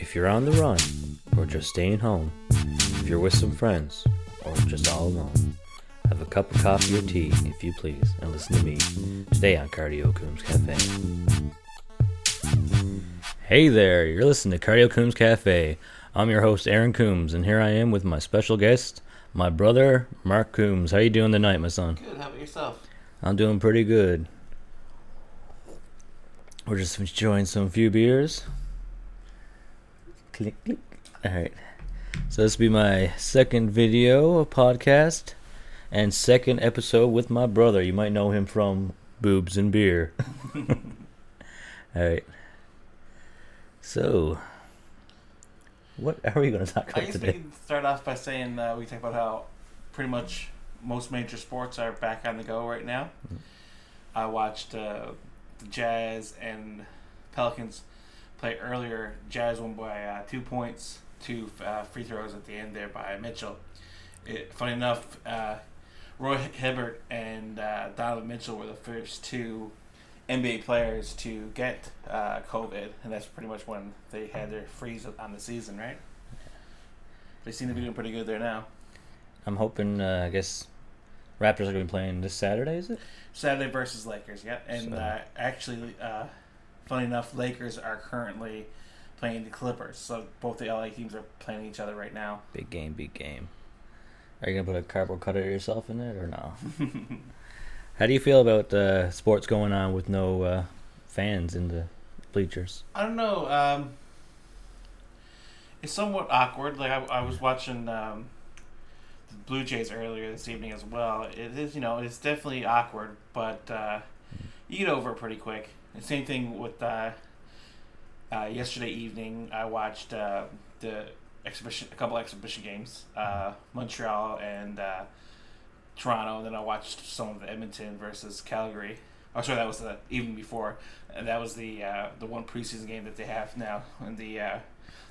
If you're on the run, or just staying home, if you're with some friends, or just all alone, have a cup of coffee or tea, if you please, and listen to me today on Cardio Coombs Cafe. Hey there, you're listening to Cardio Coombs Cafe. I'm your host, Aaron Coombs, and here I am with my special guest, my brother, Mark Coombs. How you doing tonight, my son? Good. How about yourself? I'm doing pretty good. We're just enjoying some few beers. Click, click. All right. So this will be my second video of podcast and second episode with my brother. You might know him from Boobs and Beer. All right. So, what are we going to talk I about guess we today? can start off by saying uh, we talk about how pretty much most major sports are back on the go right now. Mm. I watched uh, the Jazz and Pelicans play earlier. Jazz won by uh, two points, two uh, free throws at the end there by Mitchell. It, funny enough, uh, Rudy Gobert and uh, Donovan Mitchell were the first two NBA players to get uh, COVID, and that's pretty much when they had their freeze on the season, right? They seem to be doing pretty good there now. I'm hoping, uh, I guess, Raptors are going to be playing this Saturday, is it? Saturday versus Lakers, yeah. And So- uh, actually, uh, funny enough, Lakers are currently playing the Clippers, so both the LA teams are playing each other right now. Big game, big game. Are you gonna put a cardboard cutter yourself in it or no? How do you feel about uh, sports going on with no uh, fans in the bleachers? I don't know. Um, it's somewhat awkward. Like I, I was watching um, the Blue Jays earlier this evening as well. It is, you know, it's definitely awkward, but uh, you get over it pretty quick. The same thing with uh, uh, yesterday evening. I watched uh, the exhibition, a couple exhibition games, uh, Montreal and uh, Toronto. And then I watched some of the Edmonton versus Calgary. Oh, sorry, that was the evening before, and that was the uh, the one preseason game that they have now. And the uh,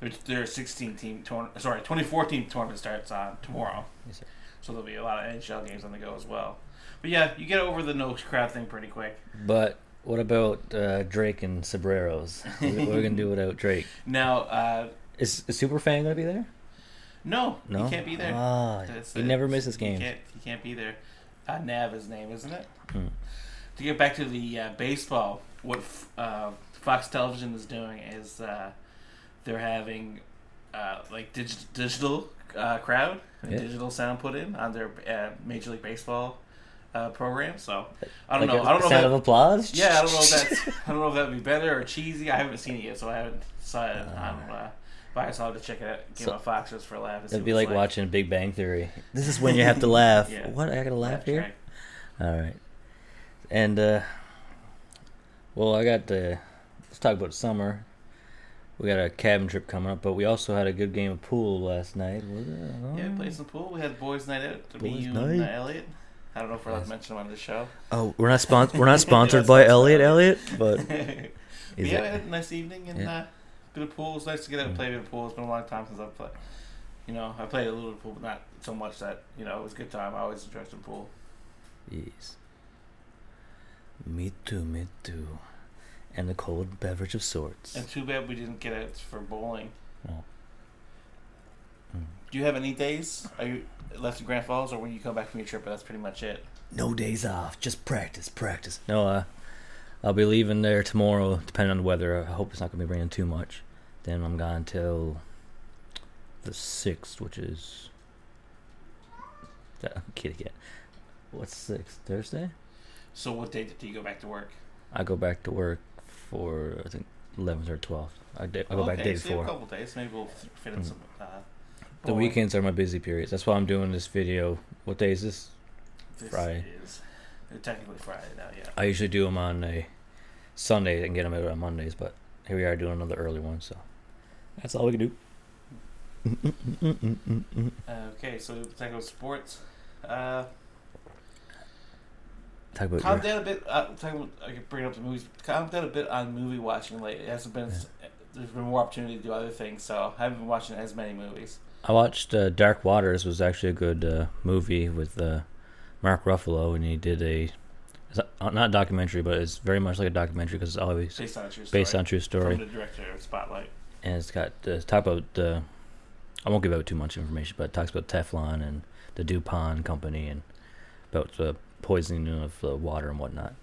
their, their 16 team tourna- sorry 2014 tournament starts on tomorrow. Yes. So there'll be a lot of NHL games on the go as well. But yeah, you get over the no crowd thing pretty quick. But what about uh, Drake and Sobreros? what are we gonna do without Drake? Now, uh, Is, is Superfan gonna be there? no, No, you can't be there. Ah, That's he it. never misses games. can't, you can't be there. Uh, Nav is his name, isn't it? Hmm. To get back to the uh, baseball, what f- uh, Fox Television is doing is uh, they're having uh, like dig- digital uh, crowd, Yeah. digital sound put in on their uh, Major League Baseball uh, program. So I don't Like know. I don't know. If Sound that, of applause. yeah, I don't know if that's. I don't know if that would be better or cheesy. I haven't seen it yet, so I haven't saw it on. Uh, but I saw to check it out. Give So- a Fox just for a laugh. and see It'd be what like it's watching Big Bang Theory. This is when you have to laugh. Yeah. What? I gotta laugh here. All right. And uh well, I got uh let's talk about summer. We got a cabin trip coming up, but we also had a good game of pool last night. Was it? Yeah, we played some pool. We had boys' night out. To me, Boys' you, and night. Elliot. I don't know if we're allowed to mention him on the show. Oh, we're not spon- we're not sponsored by Elliot. Elliot, but but is yeah, we had a nice evening and Yeah. uh, bit of pool. It was nice to get out and play a bit of pool. It's been a long time since I've played. You know, I played a little bit of pool, but not so much that you know it was a good time. I always enjoyed some pool. Yes. Me too, me too. And a cold beverage of sorts. And too bad we didn't get out for bowling. No. Mm. Do you have any days? Are you left in Grand Falls, or when you come back from your trip? But that's pretty much it. No days off, just practice, practice. No, uh, I'll be leaving there tomorrow, depending on the weather. I hope it's not gonna be raining too much. Then I'm gone till the sixth, which is. I'm kidding again. What's sixth? Thursday? So, what day do you go back to work? I go back to work for I think eleventh or twelfth. I, da- I go back okay, day so you have before. a couple days. Maybe we'll f- fit in Mm. some. Uh, The bowling. weekends are my busy periods. That's why I'm doing this video. What day is this? This Friday. is uh, technically Friday now. Yeah. I usually do them on a Sunday and get them out on Mondays, but here we are doing another early one, so that's all we can do. Okay, so talk about sports. Uh, Talk about calm your, down a bit. Uh, talk about, I could bring up the movies. Calm down a bit on movie watching lately. It hasn't been. There's been more opportunity to do other things, so I haven't been watching as many movies. I watched uh, Dark Waters. was actually a good uh, movie with uh, Mark Ruffalo, and he did a not not documentary, but it's very much like a documentary because it's always Based on a true story. based on true story. From the director of Spotlight. and it's got uh, talk about uh, I won't give out too much information, but it talks about Teflon and the DuPont company and about the poisoning of the water and whatnot.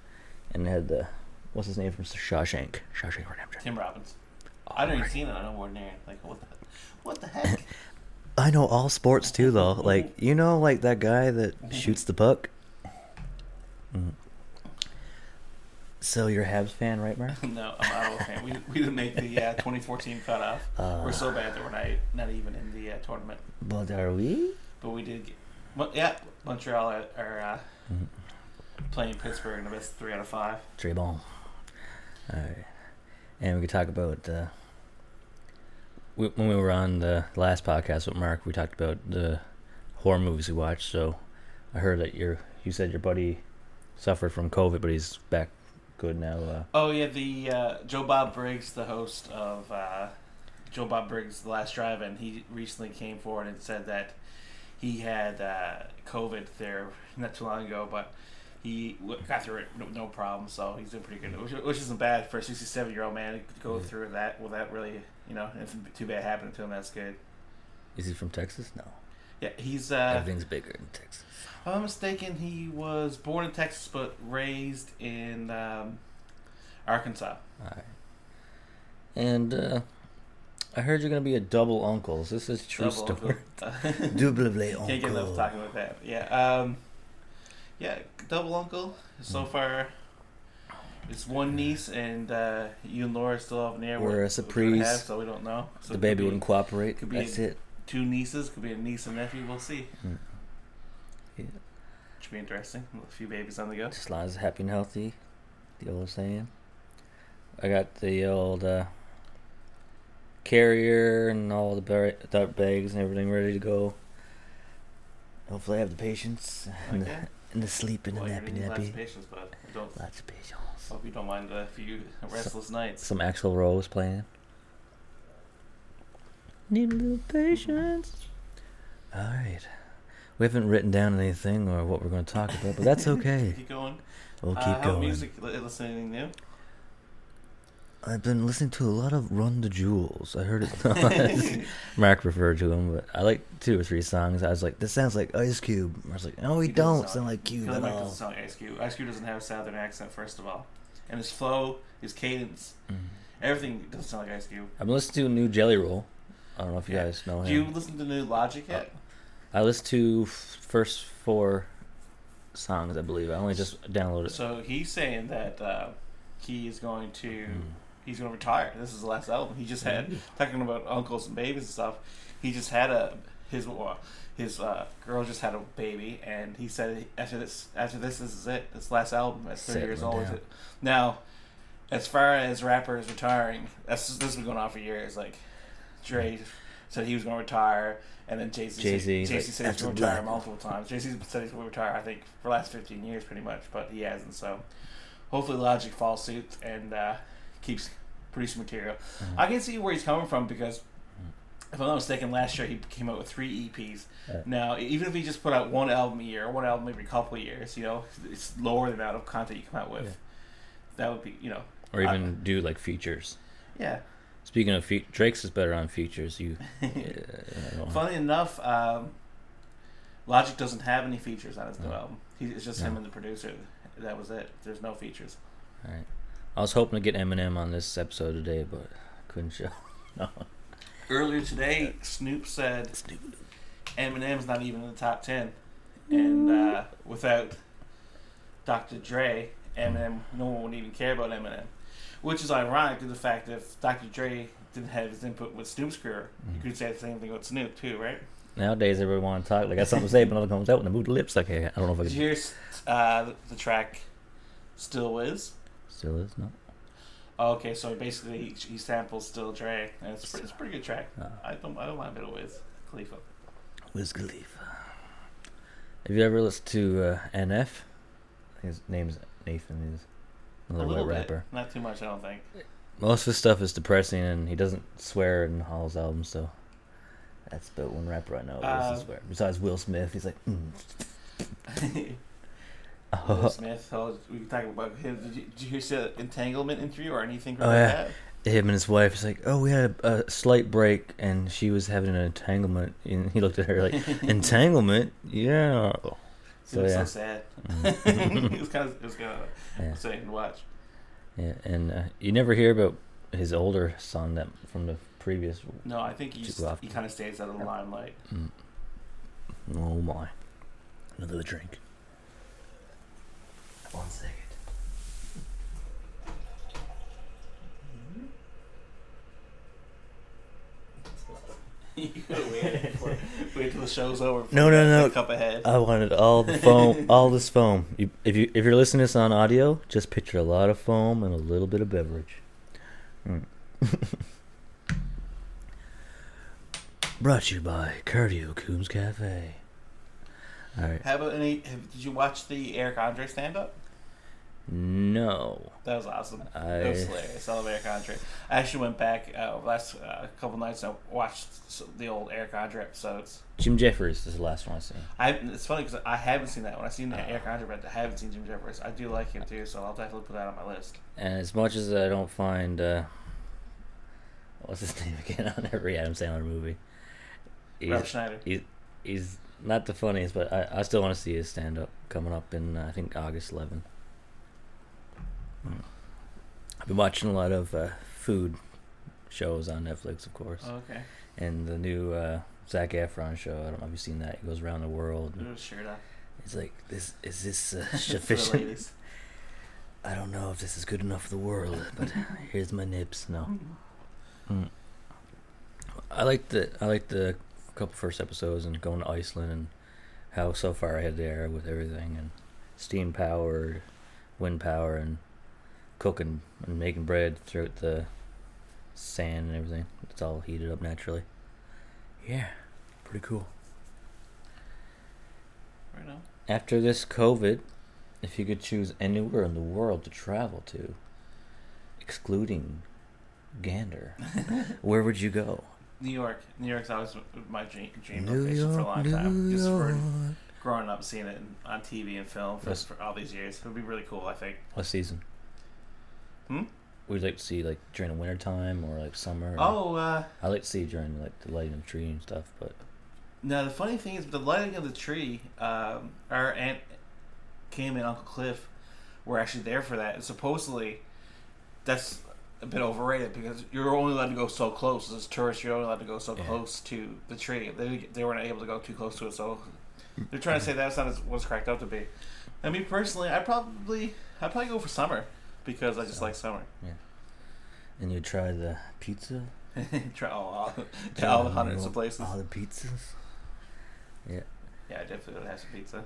And it had the what's his name from Shawshank, Shawshank Redemption. Tim Robbins. I don't even seen it. I don't know ordinary. Like what? The, what the heck? I know all sports too, though. Like you know, like that guy that shoots the puck. Mm. So you're a Habs fan, right, Mark? no, I'm not a fan. We, we didn't make the uh, 2014 cutoff. Uh, we're so bad that we're not not even in the uh, tournament. But are we? But we did. Get, well, yeah, Montreal are, are uh, Mhm. playing Pittsburgh in the best three out of five. Très bon. All right, and we could talk about uh, we, when we were on the last podcast with Mark. We talked about the horror movies we watched. So I heard that your you said your buddy suffered from COVID, but he's back good now. Uh, Oh yeah, the uh, Joe Bob Briggs, the host of uh, Joe Bob Briggs' The Last Drive, and he recently came forward and said that he had uh, COVID there not too long ago, but he got through it no, no problem. So he's doing pretty good, which, which isn't bad for a 67-year-old man to go through that without really, you know, if too bad happening to him. That's good. is he from Texas? No, Yeah, he's. Uh, everything's bigger in Texas. if I'm mistaken, he was born in Texas but raised in um, Arkansas. All right. And uh, I heard you're gonna be a double uncle. Is this a true Double story? uncle. Double uncle. Can't get enough talking about that. Yeah. Um, yeah, double uncle. So Mm. far, it's one niece, and uh, you and Laura still up in the air. We're a surprise. have, so we don't know. So the baby be wouldn't cooperate. could be That's a- it. Two nieces could be a niece and nephew. We'll see. Mm. Yeah. Should be interesting. A few babies on the go. Just as long as happy and healthy. The old saying. I got the old uh, carrier and all the, bar- the bags and everything ready to go. Hopefully, I have the patience Okay. And the sleep and Well, the you're nappy lots of patience, but don't. Lots of patience. Hope you don't mind a few restless nights. Some Axl Rose playing. Need a little patience. All right. We haven't written down anything or what we're going to talk about, but that's okay. Keep going. We'll uh, keep how going. music? li- Listen to anything new? I've been listening to a lot of Run the Jewels. I heard it. Mark referred to him, but I like two or three songs. I was like, "This sounds like Ice Cube." I was like, "No, he, He don't sound- sound like Cube at Mike all." doesn't sound like Ice Cube. Ice Cube doesn't have a southern accent, first of all, and his flow, his cadence, Mm. everything doesn't sound like Ice Cube. I've been listening to New Jelly Roll. I don't know if you Yeah. guys know him. Do you listen to new Logic yet? I listened to f- first four songs, I believe. I only just downloaded. So he's saying that uh, he is going to Mm. He's going to retire. This is the last album. He just had talking about uncles and babies and stuff. He just had a his uh, his uh, girl just had a baby, and he said after this after this this is it. This last album at thirty years old. down. Now, as far as rappers retiring, that's this has been going on for years. Like Dre said he was going to retire, and then Jay Z Jay like, Z said he's going to retire multiple times. Jay Z said he's going to retire. I think for the last fifteen years, pretty much, but he hasn't. So hopefully, Logic falls suit and uh, keeps producing material. Mhm. I can see where he's coming from because, if I'm not mistaken, last year he came out with three EPs. Now, even if he just put out one album a year, one album every couple of years, you know, it's lower the amount of content you come out with. Yeah. That would be, you know, or even do like features. yeah. Speaking of fe- Drake's is better on features. You, I know. Funny enough, um, Logic doesn't have any features on his new No. album. He, it's just him and the producer. That was it. There's no features. All right. I was hoping to get Eminem on this episode today, but I couldn't show. No. Earlier today, Snoop said Eminem's not even in the top ten, and uh, without Dr. Dre, Eminem, no one would even care about Eminem, which is ironic to the fact that if Dr. Dre didn't have his input with Snoop's career, you Mhm. could say the same thing with Snoop too, right? Nowadays, everyone want to talk. Like, I got something to say, but nothing comes out when they move the lips. Like, I don't know if I Did can. you hear uh, the, the track "Still Is"? Still is no. Oh, okay, so basically he, he samples Still Dre, and it's, it's a pretty good track. Uh, I don't I don't mind a bit of Wiz Khalifa. Wiz Khalifa. Have you ever listened to uh, NF? His name's Nathan. He's A another little white bit, rapper. not too much, I don't think. Most of his stuff is depressing, and he doesn't swear in all his albums. So that's about one rapper I know who Uh, doesn't swear. Besides Will Smith, he's like. Mm. Will Smith. Oh, we can talk about him. Did you, did you hear the entanglement interview or anything from Oh, yeah. that? him and his wife. He's like, "Oh, we had a, a slight break, and she was having an entanglement." And he looked at her like, "Entanglement? Yeah." It So, was yeah. so sad. It was kind of it was kind of Yeah. upsetting to watch. Yeah, and uh, you never hear about his older son that from the previous. No, I think he just, he kind of stays out of the limelight. Mm. Oh my! Another drink. One second. wait, wait till the show's over. No, no, no. cup ahead. I wanted all the foam, all this foam. You, if you if you're listening to this on audio, just picture a lot of foam and a little bit of beverage. Mm. Brought to you by Cardio Coombs Cafe. All right. How about any? Have, did you watch the Eric Andre stand up? No, That was awesome. I It was hilarious. I love Eric Andre. I actually went back uh, last uh, couple nights and I watched the old Eric Andre episodes. Jim Jefferies is the last one I seen. I it's funny because I haven't seen that one. I've seen Oh. Eric Andre, but I haven't seen Jim Jefferies. I do like him too, so I'll definitely put that on my list. And as much as I don't find uh, what's his name again on every Adam Sandler movie, Rob he's, Schneider. he's not the funniest, but I, I still want to see his stand up coming up in uh, I think August 11th. I've been watching a lot of uh, food shows on Netflix, of course, Oh, okay. and the new uh, Zac Efron show. I don't know if you've seen that. He goes around the world. Put a shirt on. it's like this is this uh, For the sufficient? ladies. I don't know if this is good enough for the world, but here's my nips. No. Mm. I like the I like the couple first episodes and going to Iceland and how so far ahead they are with everything and steam powered, wind power and cooking and making bread throughout the sand and everything. It's all heated up naturally. Yeah, pretty cool. Right on. After this COVID, if you could choose anywhere in the world to travel to, excluding Gander, where would you go? New York. New York's always my dream, dream New location for a York, long time. New Just for growing up, seeing it on TV and film for, for all these years. It would be really cool, I think. What season? Hmm? Would you like to see like during the winter time or like summer? or- Oh, uh, I like to see during like the lighting of the tree and stuff, but now the funny thing is, the lighting of the tree, um, our aunt Kim and Uncle Cliff were actually there for that. And supposedly, that's a bit overrated because you're only allowed to go so close. As tourists, you're only allowed to go so Yeah. close to the tree. They, they weren't able to go too close to it, so they're trying to say that's not as what's cracked up to be. I mean, personally, I probably I'd probably go for summer because I just So- like summer. Yeah. And you try the pizza, Try all, all, all the hundreds of places. all the pizzas. Yeah, Yeah, I definitely would have some pizza.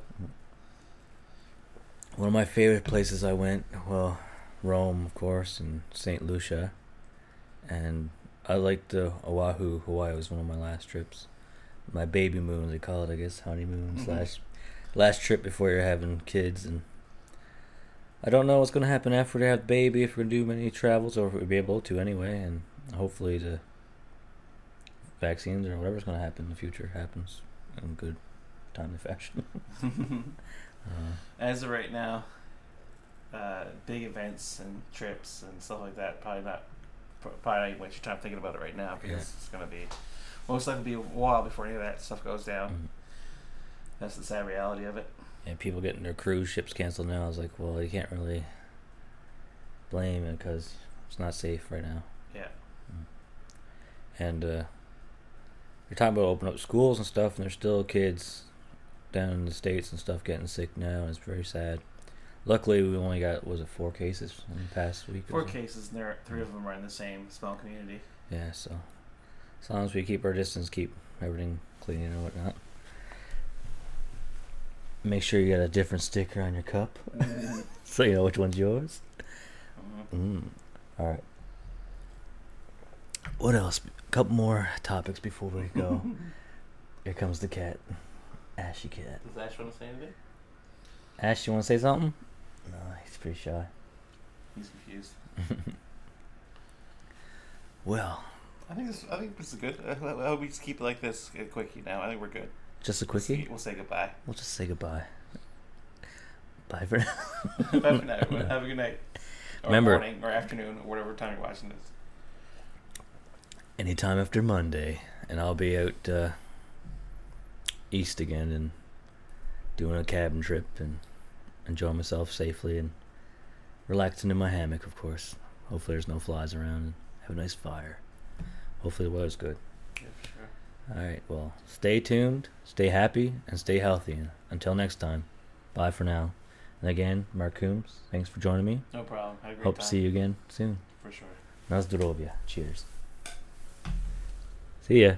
One of my favorite places I went, well, Rome, of course, and St. Lucia. And I liked the Oahu, Hawaii was one of my last trips. My baby moon, they call it, I guess, honeymoon Mhm. slash last trip before you're having kids. And I don't know what's going to happen after we have the baby, if we're going to do many travels, or if we'll be able to anyway. And hopefully the vaccines or whatever's going to happen in the future happens in good timely fashion. uh, As of right now, uh, big events and trips and stuff like that probably not probably not waste your time thinking about it right now because Yeah. it's gonna be most likely be a while before any of that stuff goes down. mhm. That's the sad reality of it. And people getting their cruise ships canceled now. I was like, well, you can't really blame it because it's not safe right now. Yeah. And uh, you're talking about opening up schools and stuff, and there's still kids down in the states and stuff getting sick now, and it's very sad. Luckily, we only got was it four cases in the past week. Four so? cases, and there three of them are in the same small community. Yeah, so as long as we keep our distance, keep everything clean and whatnot. Make sure you got a different sticker on your cup, so you know which one's yours. Mhm. Mm. All right. What else? A couple more topics before we go. Here comes the cat, Ashy cat. Does Ash want to say anything? Ash, you want to say something? No, he's pretty shy. He's confused. Well, I think this. I think this is good. I hope we just keep it like this, a quickie. Now I think we're good. Just a We'll quickie. We'll say goodbye. We'll just say goodbye. Bye for now. Bye for now. everyone. Have a good night. Or Remember- morning or afternoon or whatever time you're watching this. anytime after Monday, and I'll be out uh, east again and doing a cabin trip and enjoying myself safely and relaxing in my hammock, of course. Hopefully, there's no flies around and have a nice fire. Hopefully, the weather's good. Yeah, for sure. All right, well, stay tuned, stay happy, and stay healthy. Until next time, bye for now. And again, Mark Coombs, thanks for joining me. No problem. Had a great Hope time. to see you again soon. For sure. Na zdrowie. Cheers. See ya.